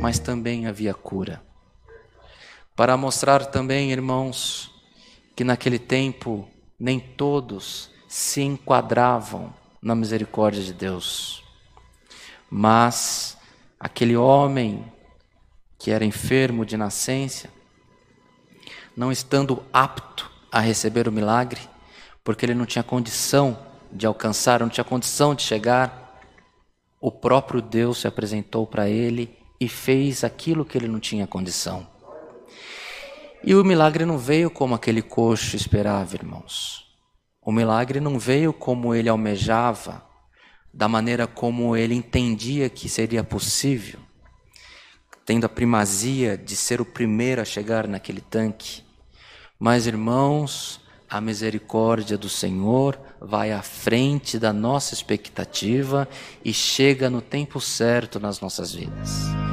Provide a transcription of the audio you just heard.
mas também havia cura. Para mostrar também, irmãos, que naquele tempo nem todos se enquadravam na misericórdia de Deus. Mas aquele homem que era enfermo de nascença, não estando apto a receber o milagre, porque ele não tinha condição de alcançar, não tinha condição de chegar, o próprio Deus se apresentou para ele e fez aquilo que ele não tinha condição. E o milagre não veio como aquele coxo esperava, irmãos. O milagre não veio como ele almejava, da maneira como ele entendia que seria possível, tendo a primazia de ser o primeiro a chegar naquele tanque. Mas, irmãos, a misericórdia do Senhor vai à frente da nossa expectativa e chega no tempo certo nas nossas vidas.